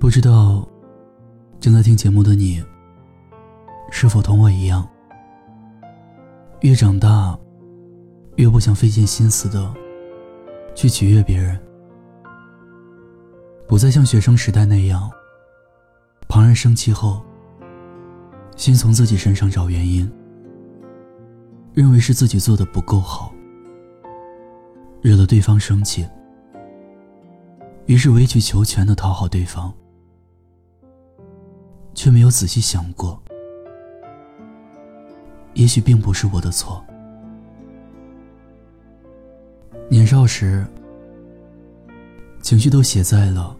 不知道正在听节目的你，是否同我一样，越长大越不想费尽心思的去取悦别人，不再像学生时代那样，旁人生气后，先从自己身上找原因，认为是自己做的不够好，惹了对方生气，于是委曲求全的讨好对方。却没有仔细想过，也许并不是我的错。年少时，情绪都写在了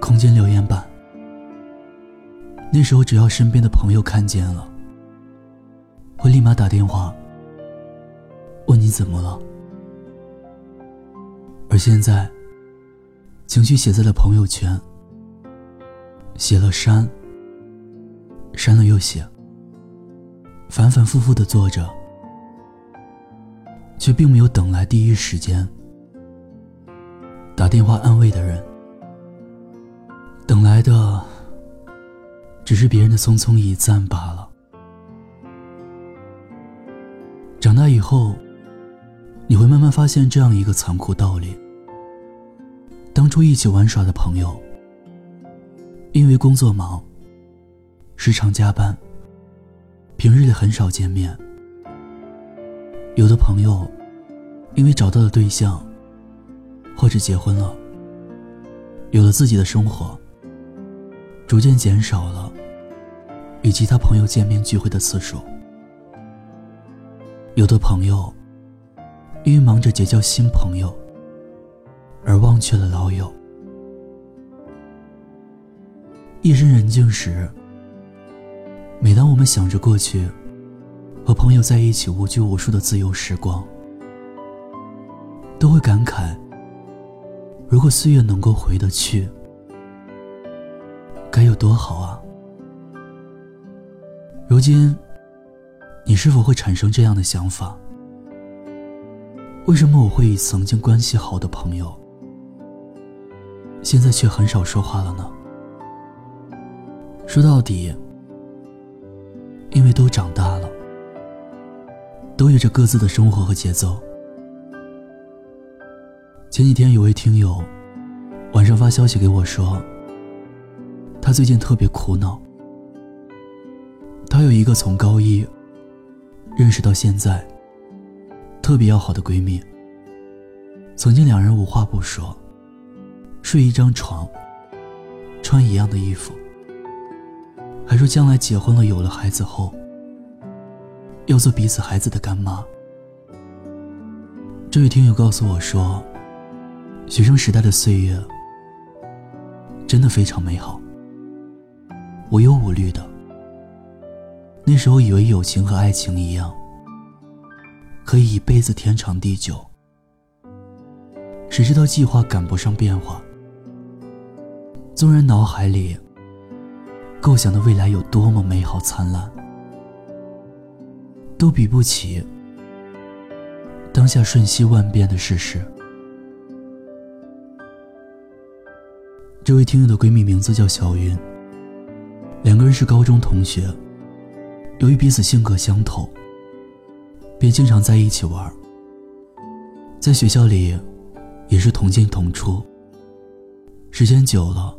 空间留言板。那时候，只要身边的朋友看见了，会立马打电话问你怎么了。而现在，情绪写在了朋友圈。写了删，删了又写，反反复复的做着，却并没有等来第一时间打电话安慰的人，等来的只是别人的匆匆一赞罢了。长大以后，你会慢慢发现这样一个残酷道理：当初一起玩耍的朋友。因为工作忙，时常加班，平日里很少见面。有的朋友因为找到了对象，或者结婚了，有了自己的生活，逐渐减少了与其他朋友见面聚会的次数。有的朋友因为忙着结交新朋友，而忘却了老友。夜深人静时，每当我们想着过去和朋友在一起无拘无束的自由时光，都会感慨：如果岁月能够回得去，该有多好啊！如今，你是否会产生这样的想法？为什么我会与曾经关系好的朋友，现在却很少说话了呢？说到底，因为都长大了，都有着各自的生活和节奏。前几天有位听友晚上发消息给我说，他最近特别苦恼。他有一个从高一认识到现在特别要好的闺蜜，曾经两人无话不说，睡一张床，穿一样的衣服。还说将来结婚了，有了孩子后，要做彼此孩子的干妈。这位听友告诉我说，学生时代的岁月真的非常美好，无忧无虑的。那时候以为友情和爱情一样，可以一辈子天长地久，谁知道计划赶不上变化，纵然脑海里。构想的未来有多么美好灿烂，都比不起当下瞬息万变的事实。这位听友的闺蜜名字叫小云，两个人是高中同学，由于彼此性格相投，便经常在一起玩。在学校里，也是同进同出，时间久了。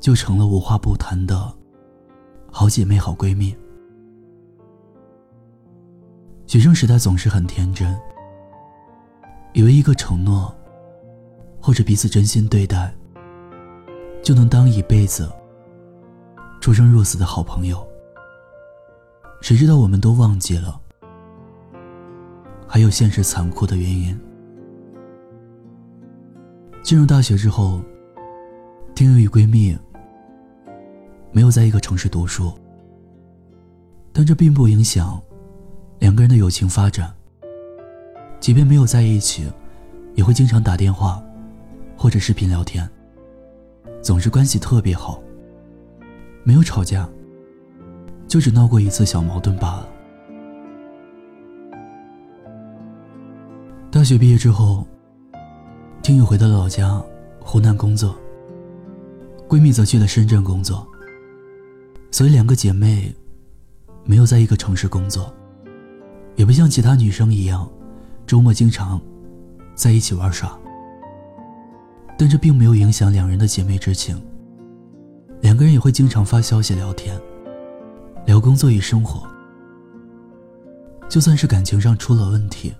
就成了无话不谈的好姐妹、好闺蜜。学生时代总是很天真，以为一个承诺，或者彼此真心对待，就能当一辈子出生入死的好朋友。谁知道我们都忘记了，还有现实残酷的原因。进入大学之后，听友与闺蜜。没有在一个城市读书，但这并不影响两个人的友情发展。即便没有在一起，也会经常打电话或者视频聊天，总是关系特别好。没有吵架，就只闹过一次小矛盾罢了。大学毕业之后，听友回到了老家湖南工作，闺蜜则去了深圳工作，所以两个姐妹没有在一个城市工作，也不像其他女生一样，周末经常在一起玩耍。但这并没有影响两人的姐妹之情，两个人也会经常发消息聊天，聊工作与生活。就算是感情上出了问题，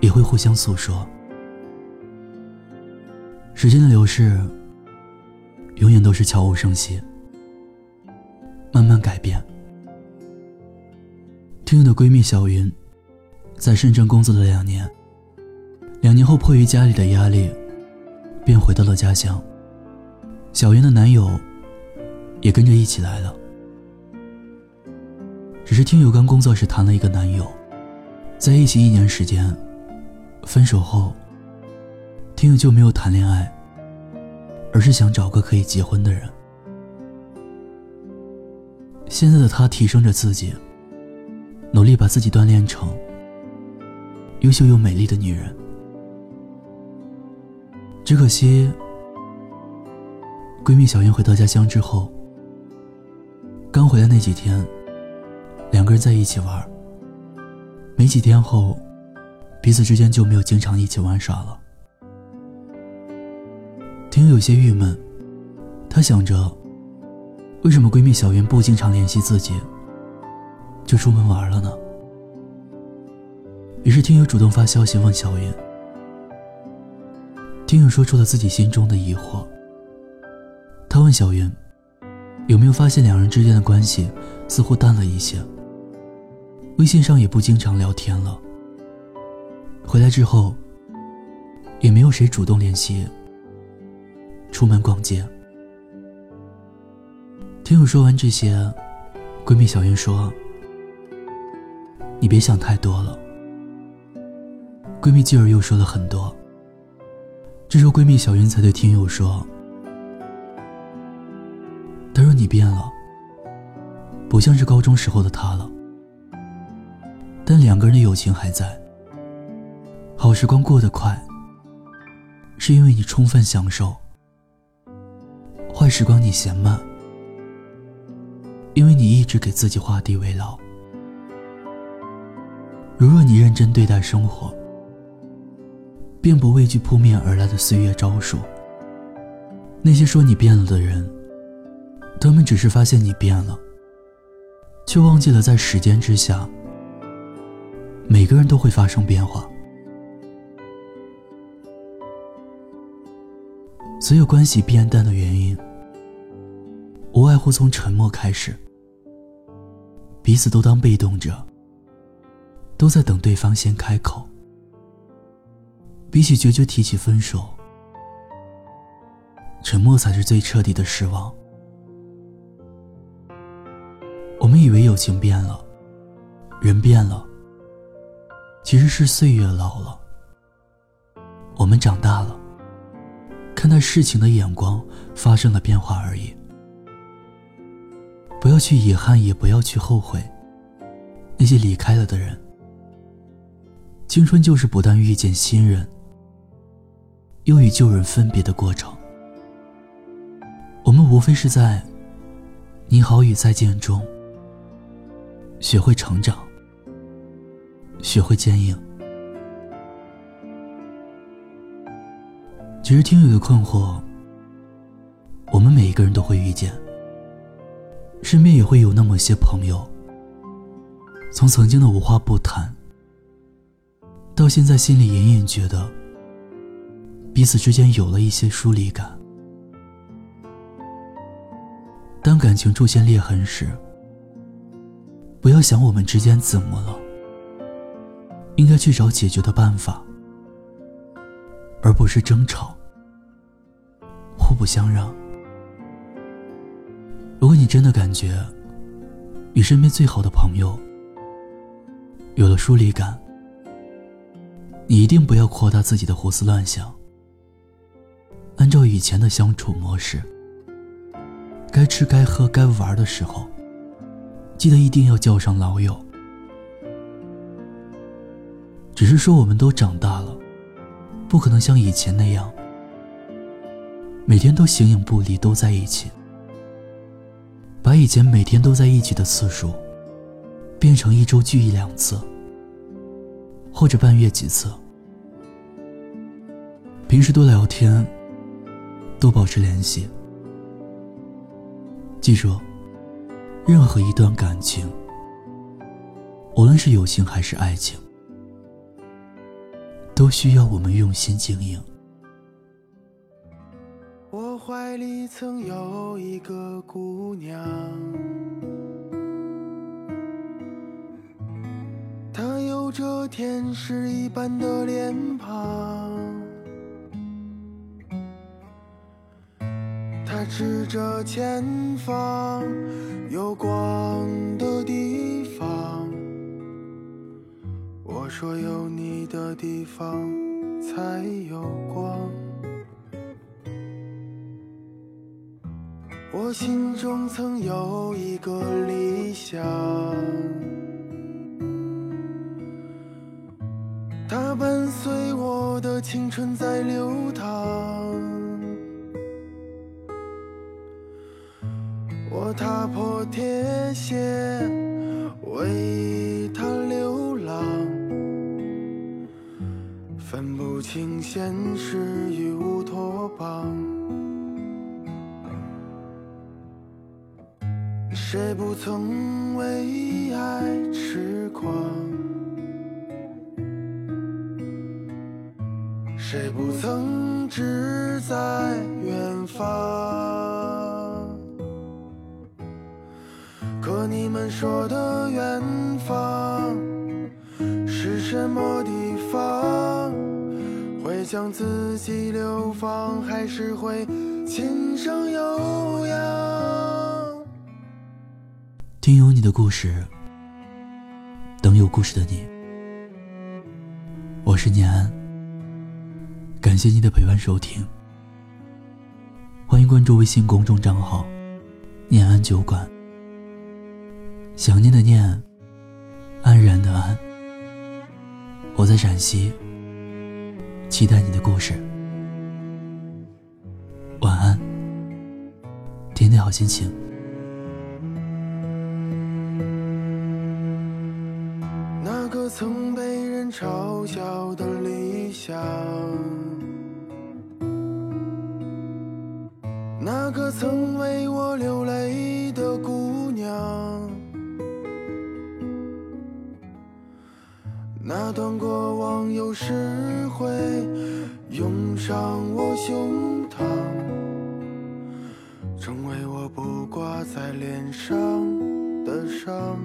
也会互相诉说。时间的流逝。永远都是悄无声息，慢慢改变。听友的闺蜜小云，在深圳工作了两年，两年后迫于家里的压力，便回到了家乡。小云的男友也跟着一起来了。只是听友刚工作时谈了一个男友，在一起一年时间，分手后，听友就没有谈恋爱。而是想找个可以结婚的人。现在的她提升着自己，努力把自己锻炼成优秀又美丽的女人。只可惜，闺蜜小云回到家乡之后，刚回来那几天，两个人在一起玩。没几天后，彼此之间就没有经常一起玩耍了。婷有些郁闷，她想着，为什么闺蜜小云不经常联系自己，就出门玩了呢？于是听友主动发消息问小云。听友说出了自己心中的疑惑。他问小云，有没有发现两人之间的关系似乎淡了一些，微信上也不经常聊天了。回来之后，也没有谁主动联系。出门逛街，听友说完这些，闺蜜小云说：“你别想太多了。”闺蜜继而又说了很多。这时候，闺蜜小云才对听友说：“她说你变了，不像是高中时候的她了，但两个人的友情还在。好时光过得快，是因为你充分享受。”坏时光你嫌慢，因为你一直给自己画地为牢。如若你认真对待生活，并不畏惧扑面而来的岁月招数。那些说你变了的人，他们只是发现你变了，却忘记了在时间之下，每个人都会发生变化。所有关系变淡的原因。无外乎从沉默开始，彼此都当被动者，都在等对方先开口。比起决绝提起分手，沉默才是最彻底的失望。我们以为友情变了，人变了，其实是岁月老了。我们长大了，看待事情的眼光发生了变化而已。不要去遗憾，也不要去后悔。那些离开了的人，青春就是不断遇见新人，又与旧人分别的过程。我们无非是在你好与再见中，学会成长，学会坚硬。其实听友的困惑，我们每一个人都会遇见。身边也会有那么些朋友，从曾经的无话不谈，到现在心里隐隐觉得彼此之间有了一些疏离感。当感情出现裂痕时，不要想我们之间怎么了，应该去找解决的办法，而不是争吵，互不相让。如果你真的感觉与身边最好的朋友有了疏离感，你一定不要扩大自己的胡思乱想。按照以前的相处模式，该吃该喝该玩的时候，记得一定要叫上老友。只是说我们都长大了，不可能像以前那样每天都形影不离，都在一起，把以前每天都在一起的次数，变成一周聚一两次，或者半月几次。平时多聊天，多保持联系。记住，任何一段感情，无论是友情还是爱情，都需要我们用心经营。我怀里曾有一个姑娘，她有着天使一般的脸庞，她指着前方有光的地方。我说有你的地方才有光。我心中曾有一个理想，它伴随我的青春在流淌。我踏破铁鞋为它流浪，分不清现实与乌托邦。谁不曾为爱痴狂？谁不曾志在远方？可你们说的远方是什么地方？会将自己流放，还是会琴声悠扬？听有你的故事，等有故事的你。我是念安，感谢你的陪伴收听。欢迎关注微信公众账号“念安酒馆”。想念的念，安然的安。我在陕西，期待你的故事。晚安，天天好心情。曾被人嘲笑的理想，那个曾为我流泪的姑娘，那段过往有时会涌上我胸膛，成为我不挂在脸上的伤。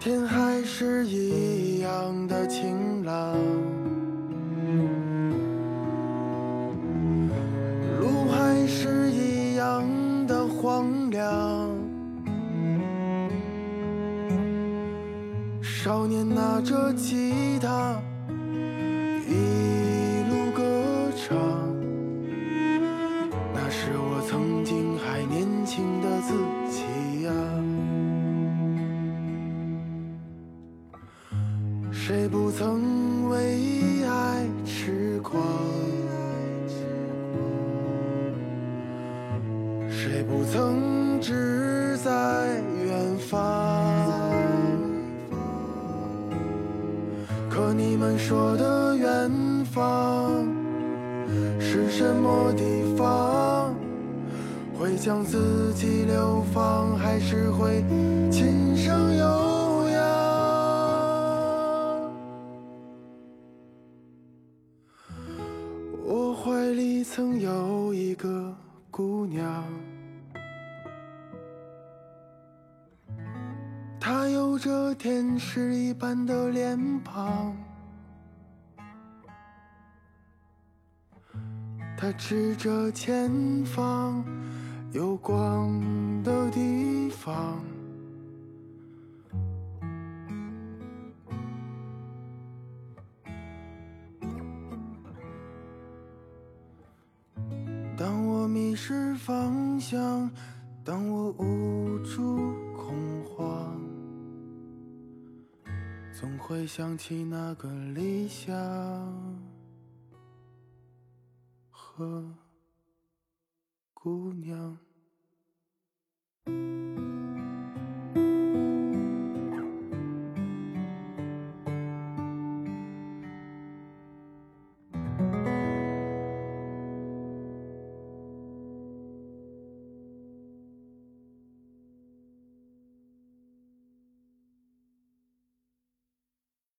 天还是一样的晴朗，路还是一样的荒凉。少年拿着吉他曾为爱痴狂？谁不曾志在远方？可你们说的远方是什么地方？会将自己流放，还是会琴声悠？曾有一个姑娘，她有着天使一般的脸庞，她指着前方有光的地方。当我无助恐慌总会想起那个理想和姑娘。